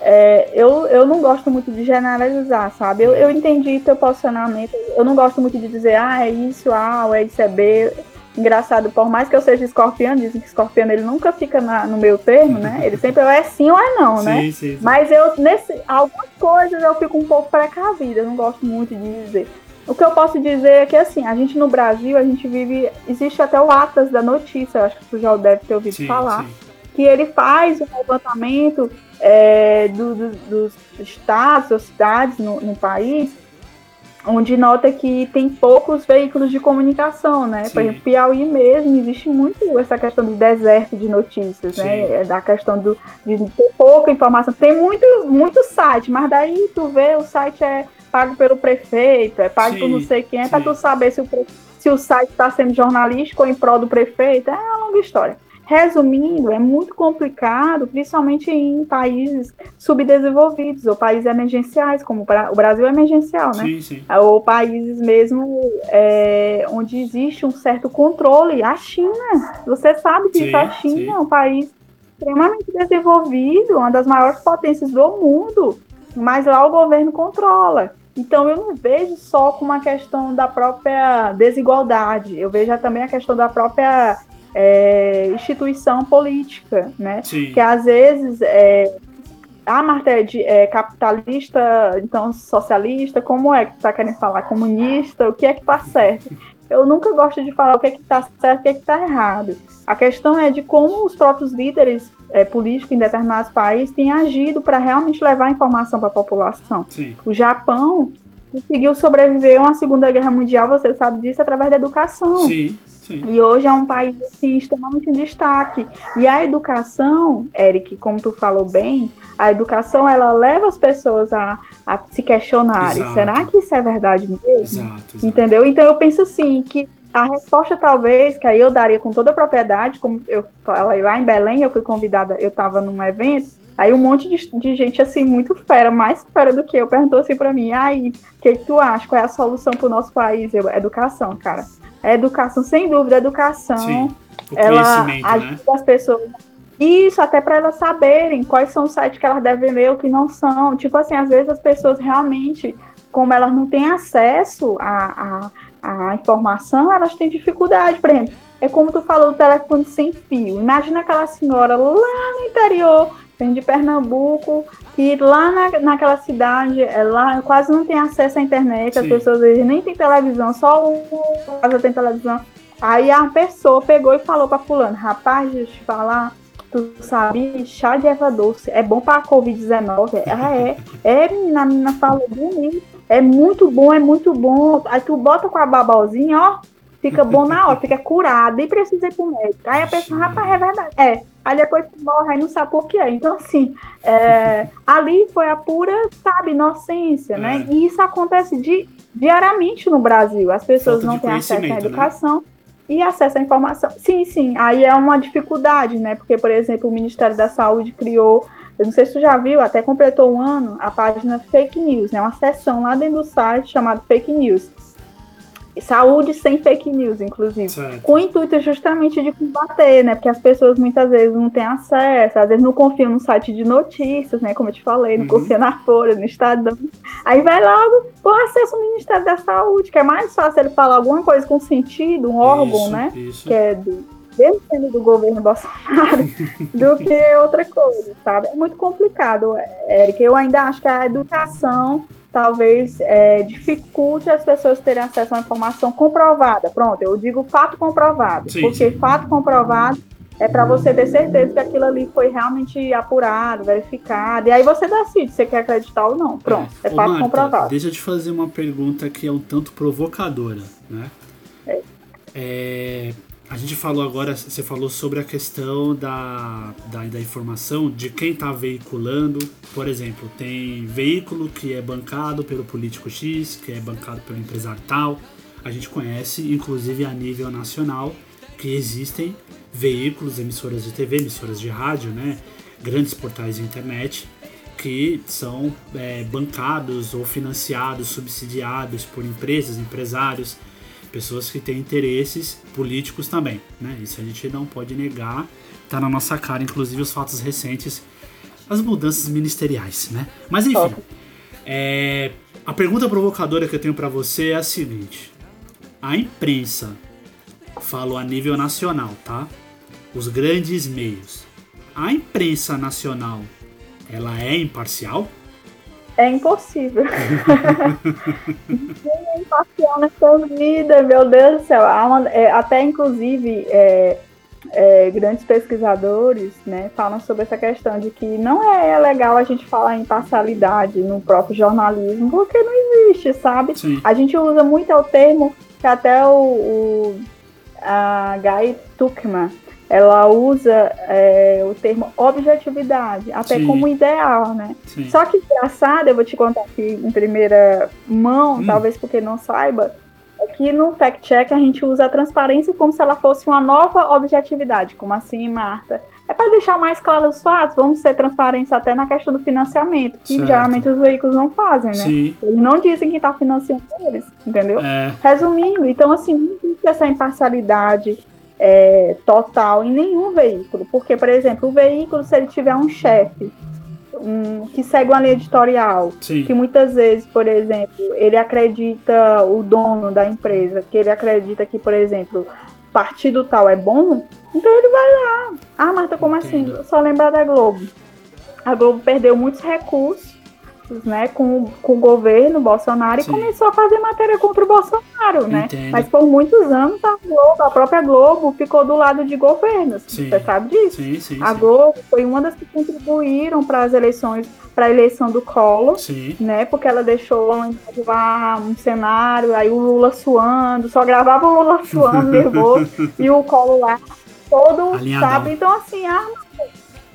é, eu, eu não gosto muito de generalizar, sabe? Eu, eu entendi teu posicionamento, eu não gosto muito de dizer, ah, é isso A, ou é isso é B. Engraçado, por mais que eu seja escorpiano, dizem que escorpiano ele nunca fica na, no meu termo, né? Ele sempre é sim ou é não, né? Sim, sim. Mas eu, nesse, algumas coisas eu fico um pouco precavida, eu não gosto muito de dizer. O que eu posso dizer é que, assim, a gente no Brasil, a gente vive. Existe até o Atlas da Notícia, acho que tu já deve ter ouvido sim, falar, sim. que ele faz um levantamento é, do, do, dos estados ou cidades no, no país onde nota que tem poucos veículos de comunicação, né? Sim. Por exemplo, Piauí mesmo, existe muito essa questão do deserto de notícias, né? Sim. né? Da questão do, de ter pouca informação. Tem muito, muito site, mas daí tu vê, o site é pago pelo prefeito, é pago Sim. por não sei quem, é para tu saber se o, se o site está sendo jornalístico ou em prol do prefeito, é uma longa história. Resumindo, é muito complicado, principalmente em países subdesenvolvidos ou países emergenciais, como o Brasil é emergencial, né? Sim, sim. Ou países mesmo é, onde existe um certo controle. A China, você sabe que Sim, a China é um país extremamente desenvolvido, uma das maiores potências do mundo, mas lá o governo controla. Então eu não vejo só como uma questão da própria desigualdade, eu vejo também a questão da própria é, instituição política, né? Sim. Que às vezes é, a matéria de é, capitalista, então socialista, como é que está querendo falar? Comunista, o que é que está certo? Eu nunca gosto de falar o que é que está certo e o que é que está errado. A questão é de como os próprios líderes é, políticos em determinados países têm agido para realmente levar informação para a população. Sim. O Japão conseguiu sobreviver a uma Segunda Guerra Mundial, você sabe disso, através da educação. Sim. Sim. E hoje é um país assim, extremamente em destaque. E a educação, Eric, como tu falou bem, a educação ela leva as pessoas a, a se questionarem. Exato. Será que isso é verdade mesmo? Exato, exato. Entendeu? Então eu penso assim que a resposta talvez que aí eu daria com toda a propriedade, como eu falei lá em Belém, eu fui convidada, eu estava num evento, aí um monte de, de, gente assim muito fera, mais fera do que eu, perguntou assim para mim, aí, o que, que tu acha? Qual é a solução para o nosso país? Eu, educação, cara. É educação, sem dúvida, educação. Sim. Ela conhecimento, ajuda né? as pessoas. Isso, até para elas saberem quais são os sites que elas devem ler, o que não são. Tipo assim, às vezes as pessoas realmente, como elas não têm acesso à, à, à informação, elas têm dificuldade. Por exemplo, é como tu falou do telefone sem fio. Imagina aquela senhora lá no interior, vem de Pernambuco, que lá na, naquela cidade, é, lá quase não tem acesso à internet, as Sim. pessoas às vezes nem tem televisão, só um casa tem televisão. Aí a pessoa pegou e falou pra fulano, rapaz, deixa eu te falar, tu sabe, chá de erva doce é bom pra Covid-19? Ah, é. É, menina, a menina falou bonito. É muito bom, é muito bom. Aí tu bota com a babalzinha, ó, fica bom na hora, fica curado, nem precisa ir pro médico. Aí a pessoa, rapaz, é verdade. É. Aí depois morre, aí não sabe por quê. Então, assim, é, ali foi a pura, sabe, inocência, né? É. E isso acontece di- diariamente no Brasil. As pessoas Falta não têm acesso à né? educação e acesso à informação. Sim, sim, aí é uma dificuldade, né? Porque, por exemplo, o Ministério da Saúde criou, eu não sei se tu já viu, até completou um ano, a página Fake News, né? Uma seção lá dentro do site chamada Fake News. Saúde sem fake news, inclusive Certo. com o intuito justamente de combater, né? Porque as pessoas muitas vezes não têm acesso, às vezes não confiam no site de notícias, né? Como eu te falei, não Uhum. confia na Folha, no Estadão. Aí vai logo por acesso ao Ministério da Saúde, que é mais fácil ele falar alguma coisa com sentido, um órgão, Isso, né? Isso. Que é do, mesmo sendo do governo Bolsonaro, do que outra coisa, sabe? É muito complicado, Eric. Eu ainda acho que a educação talvez é, dificulte as pessoas terem acesso a uma informação comprovada. Pronto, eu digo fato comprovado, Sim, porque sim. fato comprovado é para você ter certeza que aquilo ali foi realmente apurado, verificado, e aí você decide se quer acreditar ou não. Pronto, é, Ô, fato Marta, comprovado. Deixa eu te fazer uma pergunta que é um tanto provocadora, né? É. É, a gente falou agora, você falou sobre a questão da, da, da informação de quem está veiculando. Por exemplo, tem veículo que é bancado pelo político X, que é bancado pelo empresário tal. A gente conhece, inclusive a nível nacional, que existem veículos, emissoras de TV, emissoras de rádio, né? Grandes portais de internet que são é, bancados ou financiados, subsidiados por empresas, empresários, pessoas que têm interesses políticos também, né? Isso a gente não pode negar, tá na nossa cara, inclusive os fatos recentes, as mudanças ministeriais, né? Mas enfim, é, a pergunta provocadora que eu tenho para você é a seguinte: a imprensa, falo a nível nacional, tá? Os grandes meios, a imprensa nacional, ela é imparcial? É impossível. Ninguém é imparcial nessa vida, meu Deus do céu. Uma- é, até, inclusive, é, é, grandes pesquisadores né, falam sobre essa questão de que não é legal a gente falar em imparcialidade no próprio jornalismo, porque não existe, sabe? Sim. A gente usa muito o termo que até o, o a Guy Tuckman, ela usa é, o termo objetividade, até Sim. como ideal, né? Sim. Só que engraçado, eu vou te contar aqui em primeira mão, Hum. talvez porque não saiba, é aqui no Fact Check a gente usa a transparência como se ela fosse uma nova objetividade. Como assim, Marta? É para deixar mais claros os fatos, vamos ser transparentes até na questão do financiamento, que certo. geralmente os veículos não fazem, né? Sim. Eles não dizem quem está financiando eles, entendeu? É. Resumindo, então assim, não existe essa imparcialidade é, total em nenhum veículo. Porque, por exemplo, o veículo, se ele tiver um chefe um, que segue uma linha editorial, Sim. que muitas vezes, por exemplo, ele acredita, o dono da empresa, que ele acredita que, por exemplo, partido tal é bom, então ele vai lá. Ah, Marta, como? Entendo. assim? Só lembrar da Globo. A Globo perdeu muitos recursos né, com, com o governo Bolsonaro Sim. e começou a fazer matéria contra o Bolsonaro, né? Entendo. Mas por muitos anos a Globo, a própria Globo ficou do lado de governos. Sim. Você sabe disso? Sim, sim, a Globo foi uma das que contribuíram para as eleições, para a eleição do Collor, né? Porque ela deixou lá um cenário, aí o Lula suando, só gravava o Lula suando, nervoso, e o Collor lá todo, Alinhadão. sabe? Então assim, a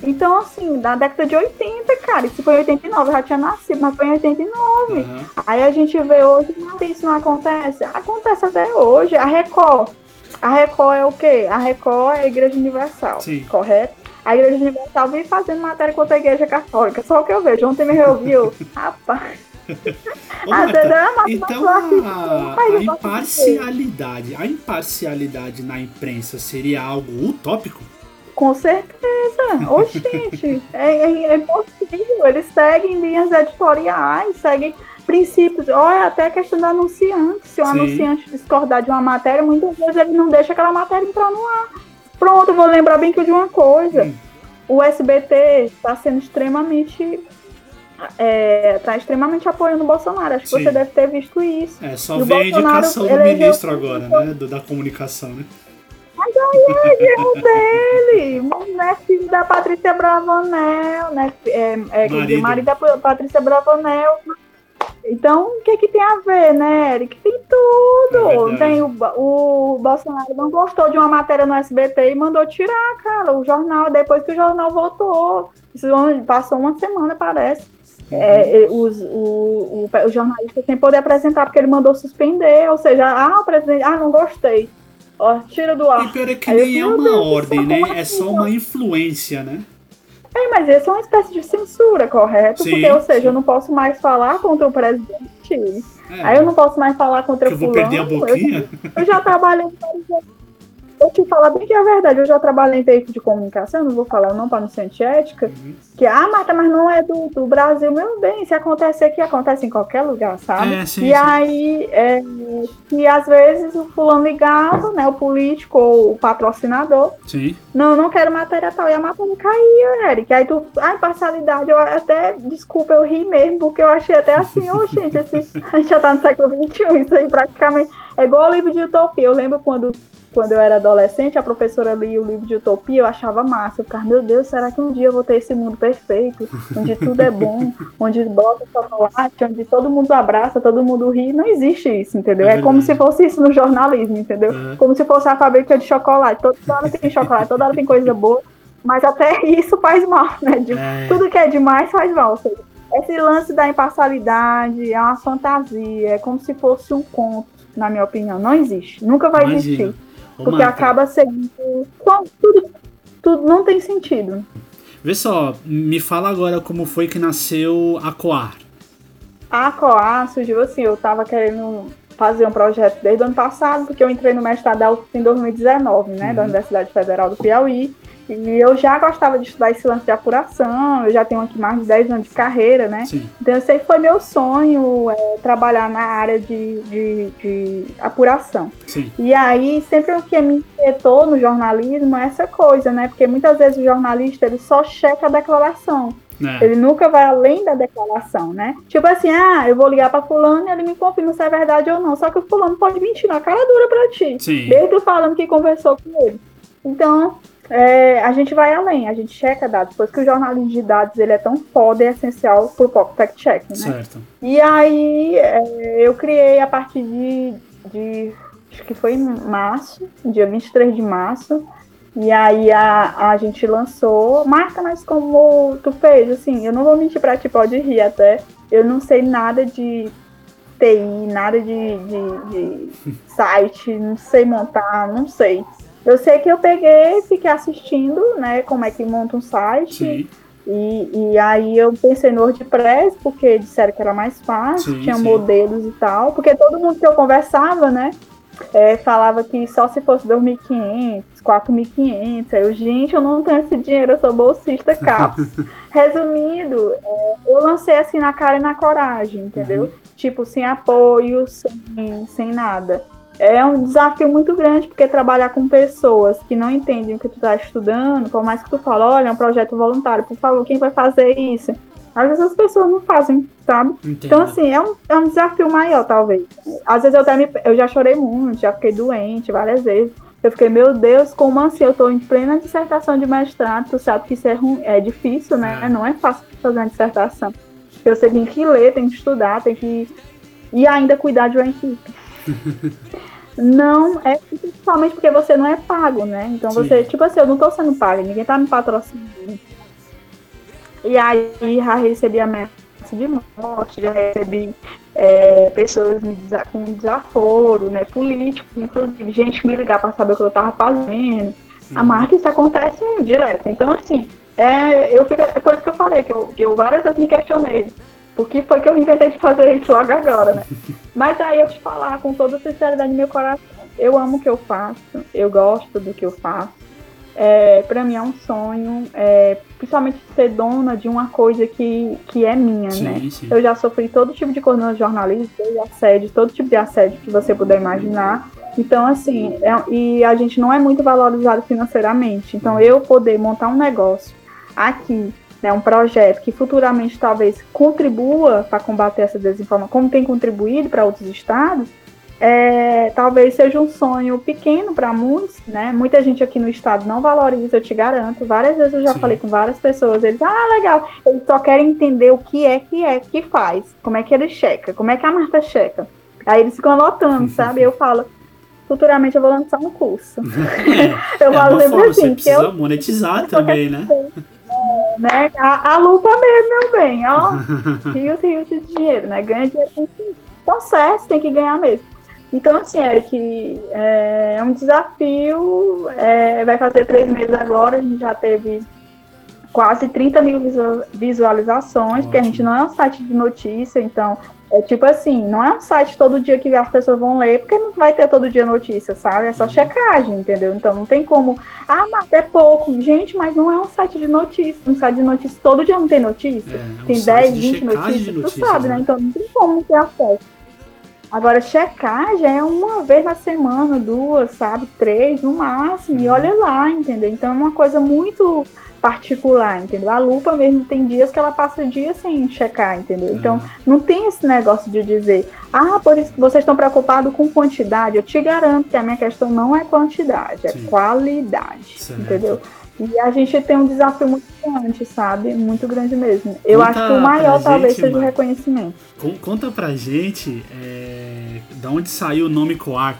então, assim, da década de 80, cara, isso foi em 89, eu já tinha nascido, mas foi em 89. Uhum. Aí a gente vê hoje, não, isso não acontece. Acontece até hoje. A Record. A Record é o quê? A Record é a Igreja Universal, Sim. correto? A Igreja Universal vem fazendo matéria contra a Igreja Católica. Só o que eu vejo. Ontem me reouviu. Rapaz. Ô, Marta, então a, a imparcialidade, a imparcialidade na imprensa seria algo utópico? Com certeza. Oxente, é, é, é possível. Eles seguem linhas editoriais, seguem princípios. Olha, até a questão do anunciante. Se o Sim. anunciante discordar de uma matéria, muitas vezes ele não deixa aquela matéria entrar no ar. Pronto, vou lembrar bem que de uma coisa. Hum. O SBT está sendo extremamente. É, tá extremamente apoiando o Bolsonaro. Acho que Sim. você deve ter visto isso. É, só vem a indicação do ministro agora, né? Do, da comunicação, né? Mas aí é erro dele. É filho da Patrícia Bravanel, né? É, é marido. marido da Patrícia Bravanel. Então, o que que tem a ver, né, Eric? Tem tudo. É tem o, o Bolsonaro não gostou de uma matéria no SBT e mandou tirar, cara, o jornal, depois que o jornal voltou. Isso passou uma semana, parece. Uhum. É, os, o, o, o jornalista sem poder apresentar porque ele mandou suspender, ou seja, ah, o presidente, ah, não gostei. Ó, tira do ar. E pior é que nem é uma ordem, né? É só uma influência, né? É, mas isso é uma espécie de censura, correto? Sim, Porque, ou seja, sim. eu não posso mais falar contra o presidente. É. Aí eu não posso mais falar contra o fulano. Eu vou perder a boquinha? Eu, eu já trabalhei eu te falar bem que é verdade, eu já trabalhei em veículo de comunicação, não vou falar não para não ser ética, uhum. que, ah, Marta, mas não é do, do Brasil, meu bem, se acontece aqui, acontece em qualquer lugar, sabe? É, sim, e sim. aí, é, que às vezes o fulano ligava, né, o político ou o patrocinador, sim. não, não quero matéria tal, e a matéria caía, Eric, aí tu, a imparcialidade, eu até, desculpa, eu ri mesmo, porque eu achei até assim, ô oh, gente, esse, a gente já tá no século XXI, isso aí praticamente, é igual o livro de utopia, eu lembro quando quando eu era adolescente, a professora lia o livro de utopia, eu achava massa. Eu ficava, meu Deus, será que um dia eu vou ter esse mundo perfeito, onde tudo é bom, onde bota chocolate, onde todo mundo abraça, todo mundo ri? Não existe isso, entendeu? É, é como se fosse isso no jornalismo, entendeu? É. Como se fosse a fábrica de chocolate. Toda hora tem chocolate, toda hora tem coisa boa, mas até isso faz mal, né? De, é. Tudo que é demais faz mal. Seja, esse lance da imparcialidade é uma fantasia, é como se fosse um conto, na minha opinião. Não existe, nunca vai Imagina. existir. Porque acaba seguindo. Tudo, tudo não tem sentido. Vê só, me fala agora como foi que nasceu a Coar. A Coar surgiu assim, eu tava querendo fazer um projeto desde o ano passado, porque eu entrei no mestrado em 2019, né, uhum. da Universidade Federal do Piauí. E eu já gostava de estudar esse lance de apuração, eu já tenho aqui mais de 10 anos de carreira, né? Sim. Então, sempre foi meu sonho é, trabalhar na área de, de, de apuração. Sim. E aí, sempre o que me inquietou no jornalismo é essa coisa, né? Porque muitas vezes o jornalista ele só checa a declaração. É. Ele nunca vai além da declaração, né? Tipo assim, ah, eu vou ligar pra fulano e ele me confirma se é verdade ou não. Só que o fulano pode mentir na cara dura pra ti. Sim. Desde falando que conversou com ele. Então, é, a gente vai além, a gente checa dados, pois que o jornalismo de dados ele é tão foda e essencial pro próprio fact-check, né? Certo. E aí é, eu criei a partir de, de, acho que foi em março, dia 23 de março, e aí a, a gente lançou, marca, mas como tu fez, assim, eu não vou mentir pra ti, pode rir até, eu não sei nada de TI, nada de, de, de site, não sei montar, não sei. Eu sei que eu peguei, fiquei assistindo, né, como é que monta um site. Sim. E, e aí eu pensei no WordPress, porque disseram que era mais fácil, Sim, tinha sim. modelos e tal. Porque todo mundo que eu conversava, né, é, falava que só se fosse 2.500, 4.500. Aí eu, gente, eu não tenho esse dinheiro, eu sou bolsista CAPS. Resumindo, é, eu lancei assim na cara e na coragem, entendeu? Uhum. Tipo, sem apoio, sem, sem nada. É um desafio muito grande, porque trabalhar com pessoas que não entendem o que tu tá estudando, por mais que tu fale, olha, é um projeto voluntário, por favor, quem vai fazer isso? Às vezes as pessoas não fazem, sabe? Entendo. Então, assim, é um, é um desafio maior, talvez. Às vezes eu até me, eu já chorei muito, já fiquei doente várias vezes. Eu fiquei, meu Deus, como assim? Eu tô em plena dissertação de mestrado, tu sabe que isso é, ru- é difícil, né? É. Não é fácil fazer uma dissertação. Eu sei que tem que ler, tem que estudar, tem que. E ainda cuidar de uma equipe. Não, é principalmente porque você não é pago, né? Então Sim. você, tipo assim, eu não tô sendo pago, ninguém tá me patrocinando. E aí já recebi ameaça de morte, já recebi é, pessoas me desa- com desaforo, né? Políticos, inclusive, gente me ligar para saber o que eu tava fazendo. A marca isso acontece direto. Então, assim, é, eu fico, é por isso que eu falei, que eu, que eu várias vezes me questionei. Por que foi que eu inventei de fazer isso logo agora, né? Mas aí eu te falar com toda a sinceridade do meu coração, eu amo o que eu faço, eu gosto do que eu faço. É, para mim é um sonho, é, principalmente ser dona de uma coisa que, que é minha, né? Sim, sim. Eu já sofri todo tipo de coisa no jornalismo, desde assédio, todo tipo de assédio que você puder imaginar. Então, assim, é- e a gente não é muito valorizado financeiramente. Então, eu poder montar um negócio aqui, né, um projeto que futuramente talvez contribua para combater essa desinformação, como tem contribuído para outros estados, é, talvez seja um sonho pequeno para muitos, né? Muita gente aqui no estado não valoriza, eu te garanto. Várias vezes eu já Sim. falei com várias pessoas, eles, ah, legal, eles só querem entender o que é que é que faz, como é que ele checa, como é que a Marta checa. Aí eles ficam anotando, sabe? Eu falo, futuramente eu vou lançar um curso. É, Eu é falo uma sempre forma, você assim, que eu precisa monetizar também, né? Né? A, a lupa mesmo, meu bem, ó. rios e rios de dinheiro, né? Ganha dinheiro com isso. Então, certo, tem que ganhar mesmo. Então, assim, Eric, é um desafio. é, vai fazer três meses agora, a gente já teve quase 30 mil visual- visualizações, porque a gente não é um site de notícia, então. É tipo assim, não é um site todo dia que as pessoas vão ler, porque não vai ter todo dia notícia, sabe? É só Uhum. checagem, entendeu? Então não tem como ah, mas é pouco. Gente, mas não é um site de notícias. Um site de notícias todo dia não tem notícia. É, é um tem site 10, de 20 checagem notícias, tu sabe, né? Então não tem como ter acesso. Agora, checagem é uma vez na semana, duas, sabe? Três no máximo. E Uhum. olha lá, entendeu? Então é uma coisa muito particular, entendeu? A lupa mesmo tem dias que ela passa dias sem checar, entendeu? Então não tem esse negócio de dizer, ah, por isso vocês estão preocupados com quantidade. Eu te garanto que a minha questão não é quantidade, é Sim. qualidade, Certo. entendeu? E a gente tem um desafio muito grande, sabe? Muito grande mesmo. Eu Conta acho que o maior talvez gente, seja o reconhecimento. Con- Conta pra gente é, da onde saiu o nome Coar.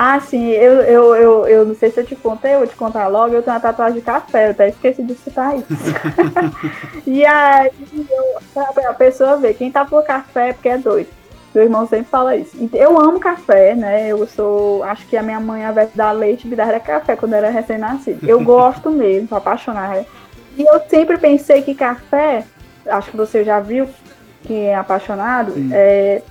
Ah, sim, eu, eu, eu, eu não sei se eu te contei, eu vou te contar logo, eu tenho uma tatuagem de café, eu até esqueci de citar isso. e aí eu, a pessoa vê, quem tá por café é porque é doido. Meu irmão sempre fala isso. Eu amo café, né? Eu sou. Acho que a minha mãe, ao invés de dar leite, me dava café quando era recém-nascido. Eu gosto mesmo, sou apaixonada. E eu sempre pensei que café, acho que você já viu, que é apaixonado, Sim. é,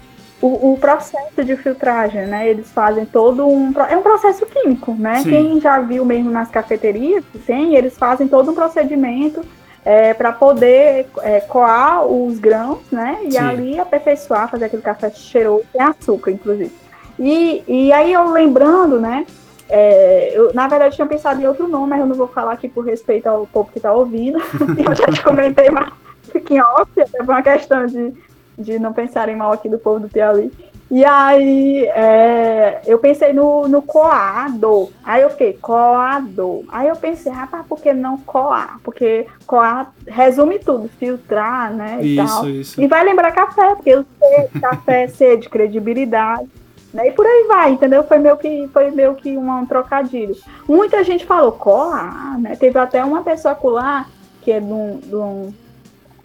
o, o processo de filtragem, né? Eles fazem todo um. É um processo químico, né? Sim. Quem já viu mesmo nas cafeterias, que tem, eles fazem todo um procedimento é, para poder é, coar os grãos, né? E Sim. ali aperfeiçoar, fazer aquele café cheiroso, tem açúcar, inclusive. E, e aí eu lembrando, né? é, eu, na verdade, tinha pensado em outro nome, mas eu não vou falar aqui por respeito ao povo que está ouvindo. eu já te comentei, mas fica em off, é uma questão de, de não pensarem mal aqui do povo do Piauí. E aí é, eu pensei no, no coado. Aí eu fiquei, coado. Aí eu pensei, rapaz, por que não coar? Porque coar resume tudo, filtrar, né? E tal. Isso, isso. E vai lembrar café, porque o C, café é C de credibilidade. Né? E por aí vai, entendeu? Foi meio que, foi meio que uma- um trocadilho. Muita gente falou colar, né? Teve até uma pessoa colar, que é de um,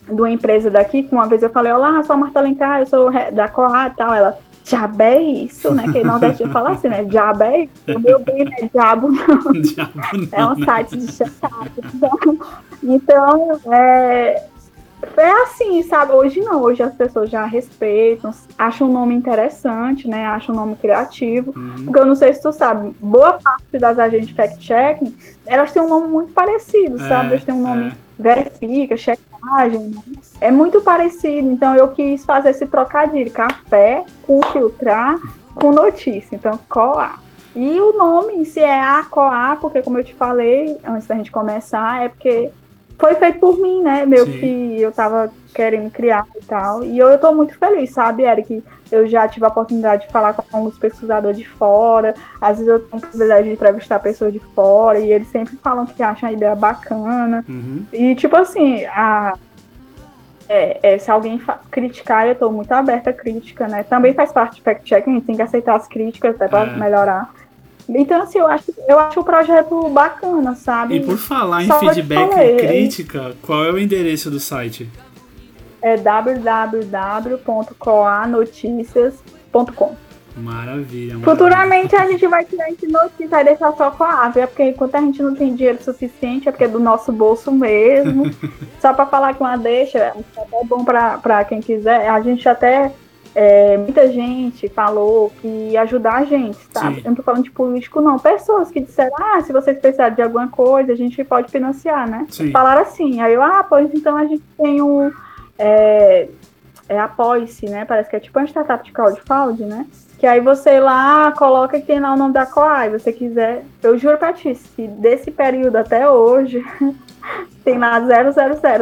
de um, uma empresa daqui, que uma vez eu falei, olá, sou a Marta Alencar, eu sou da Coa e tal, ela, diabo é isso, né? Que nordestino fala assim, né? Diabo é isso. O meu bem, né? Diabo não. Diabo não é um site de chantagem. Então, então é, é assim, sabe? Hoje não, hoje as pessoas já respeitam, acham o nome interessante, né? Acham o nome criativo. Uhum. Porque eu não sei se tu sabe, boa parte das agentes fact-checking, elas têm um nome muito parecido, é, sabe? Elas têm um nome é. Verifica, checagem, né? É muito parecido. Então eu quis fazer esse trocadilho, café com filtrar com notícia. Então, coar. E o nome, se é a coar, porque como eu te falei antes da gente começar, é porque foi feito por mim, né? Meu Sim. que eu tava querendo criar e tal. E eu, eu tô muito feliz, sabe, Eric? Eu já tive a oportunidade de falar com alguns pesquisadores de fora. Às vezes eu tenho a oportunidade de entrevistar pessoas de fora. E eles sempre falam que acham a ideia bacana. Uhum. E, tipo assim, a, é, é, se alguém criticar, eu estou muito aberta à crítica, né? Também faz parte do fact-checking, a gente tem que aceitar as críticas até para é. melhorar. Então, assim, eu acho, eu acho o projeto bacana, sabe? E por falar em Só feedback e crítica, qual é o endereço do site? É www.coanoticias.com Maravilha, maravilha. Futuramente a gente vai tirar esse notícia, vai deixar só com a ave, é porque enquanto a gente não tem dinheiro suficiente, é porque é do nosso bolso mesmo. só para falar que uma deixa, é até bom para quem quiser. A gente até é, muita gente falou que ia ajudar a gente, sabe? Sim. Eu não tô falando de político, não. Pessoas que disseram, ah, se vocês precisarem de alguma coisa, a gente pode financiar, né? Sim. Falaram assim. Aí eu, ah, pois então a gente tem um. É, é Apoie-se, né? Parece que é tipo uma startup de crowdfunding, né? Que aí você lá coloca que tem lá o nome da Coai, você quiser. Eu juro pra ti, se desse período até hoje, tem lá 000,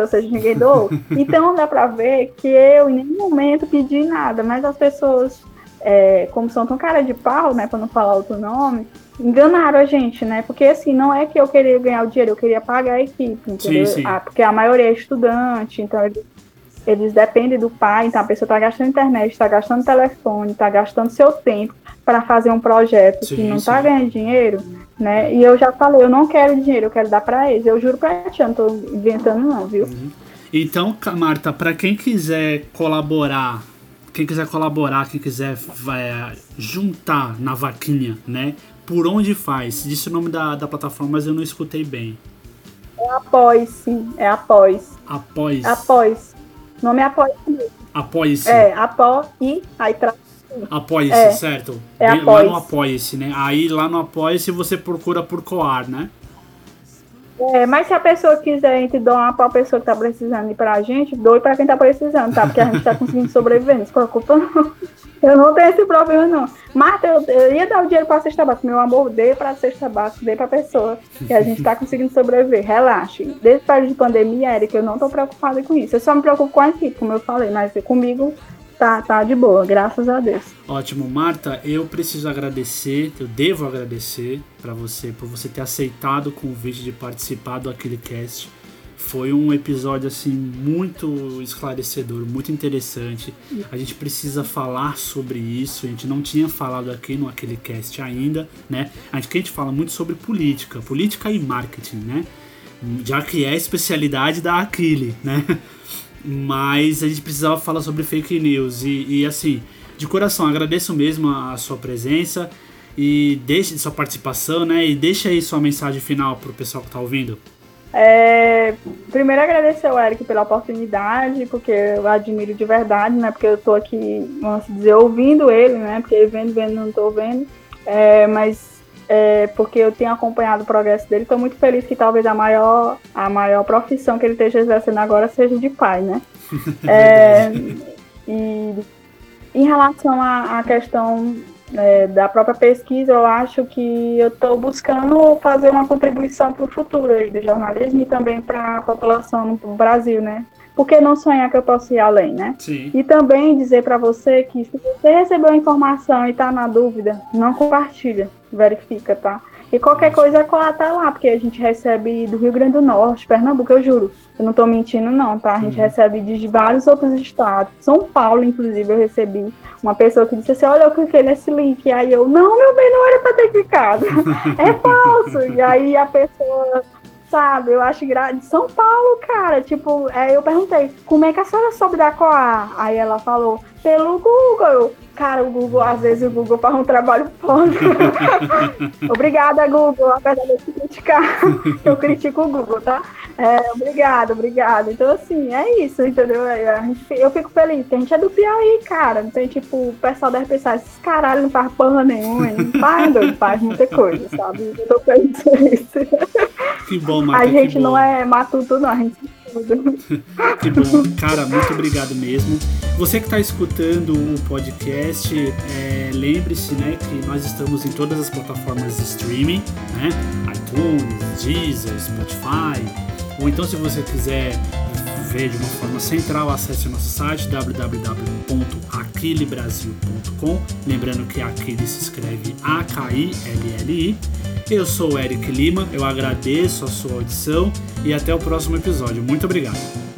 ou seja, ninguém doou. Então dá pra ver que eu em nenhum momento pedi nada, mas as pessoas, é, como são tão cara de pau, né, pra não falar outro nome, enganaram a gente, né? Porque assim, não é que eu queria ganhar o dinheiro, eu queria pagar a equipe, entendeu? Sim, sim. Ah, porque a maioria é estudante, então eles, eles dependem do pai, então a pessoa está gastando internet, está gastando telefone, está gastando seu tempo para fazer um projeto sim, que não está ganhando dinheiro né? E eu já falei, eu não quero dinheiro, eu quero dar para eles. Eu juro para ti, eu não tô inventando não, viu? Uhum. Então, Marta, para quem quiser colaborar, quem quiser colaborar, quem quiser vai, juntar na vaquinha, né? Por onde faz? Disse o nome da, da plataforma, mas eu não escutei bem. É Apoie-se, é Apoie-se. Apoie-se. Apoie-se. O nome é Apoie-se. Apoie-se. É, Apoie, aí traz Apoie-se, é, certo? É apoie lá no Apoie-se, né? Aí lá no Apoie-se você procura por Coar, né? É, mas se a pessoa quiser, a gente doar pra pessoa que tá precisando ir pra gente, doe pra quem tá precisando, tá? Porque a gente tá conseguindo sobreviver, não se preocupa não. Eu não tenho esse problema, não. Marta, eu, eu ia dar o dinheiro pra cesta básica. Meu amor, dê pra cesta básica, dê pra pessoa. Que a gente tá conseguindo sobreviver. Relaxe. Desde o período de pandemia, Eric, eu não tô preocupada com isso. Eu só me preocupo com a equipe, como eu falei, mas comigo Tá, tá de boa, graças a Deus. Ótimo, Marta, eu preciso agradecer, eu devo agradecer para você por você ter aceitado o convite de participar do Aquele Cast. Foi um episódio assim muito esclarecedor, muito interessante. A gente precisa falar sobre isso. A gente não tinha falado aqui no Aquele Cast ainda, né? A gente, a gente fala muito sobre política, política e marketing, né? Já que é a especialidade da Aquile, né? Mas a gente precisava falar sobre fake news. E, e assim, de coração, agradeço mesmo a, a sua presença e deixe sua participação, né? E deixa aí sua mensagem final pro pessoal que tá ouvindo. É, primeiro agradecer ao Eric pela oportunidade, porque eu admiro de verdade, né? Porque eu tô aqui, vamos dizer, ouvindo ele, né? Porque vendo, vendo, não tô vendo. É, mas é, porque eu tenho acompanhado o progresso dele. Estou muito feliz que talvez a maior, a maior profissão que ele esteja exercendo agora seja de pai, né? é, e em relação à, à questão é, da própria pesquisa, eu acho que eu estou buscando fazer uma contribuição para o futuro aí do jornalismo e também para a população no Brasil, né? Porque não sonhar que eu posso ir além, né? Sim. E também dizer para você que se você recebeu a informação e está na dúvida, não compartilha verifica, tá? E qualquer coisa é colar tá lá, porque a gente recebe do Rio Grande do Norte, Pernambuco, eu juro. Eu não tô mentindo, não, tá? A gente uhum. recebe de vários outros estados. São Paulo, inclusive, eu recebi uma pessoa que disse assim: Olha, eu cliquei nesse link. E aí eu, não, meu bem, não era pra ter clicado. é falso. E aí a pessoa sabe? Eu acho gra... de São Paulo, cara. Tipo, é, eu perguntei, como é que a senhora soube da Coa? Aí ela falou, pelo Google. Cara, o Google, às vezes o Google faz um trabalho foda. obrigada, Google. Apesar de eu te criticar, eu critico o Google, tá? É, obrigada, obrigada. Então, assim, é isso, entendeu? É, eu fico feliz, que a gente é do Piauí, cara. Não tem, tipo, o pessoal deve pensar, esses caralho não faz porra nenhuma, não faz, doido, faz muita coisa, sabe? Eu tô feliz por isso. Que bom, Marta, A gente não é matuto, não, a gente que bom, cara, muito obrigado mesmo. Você que está escutando o podcast, é, lembre-se, né, que nós estamos em todas as plataformas de streaming, né, iTunes, Deezer, Spotify. Ou então, se você quiser ver de uma forma central, acesse nosso site www.aquilibrasil.com. Lembrando que Aquile se escreve A-K-I-L-L-I. Eu sou o Eric Lima, eu agradeço a sua audição e até o próximo episódio. Muito obrigado.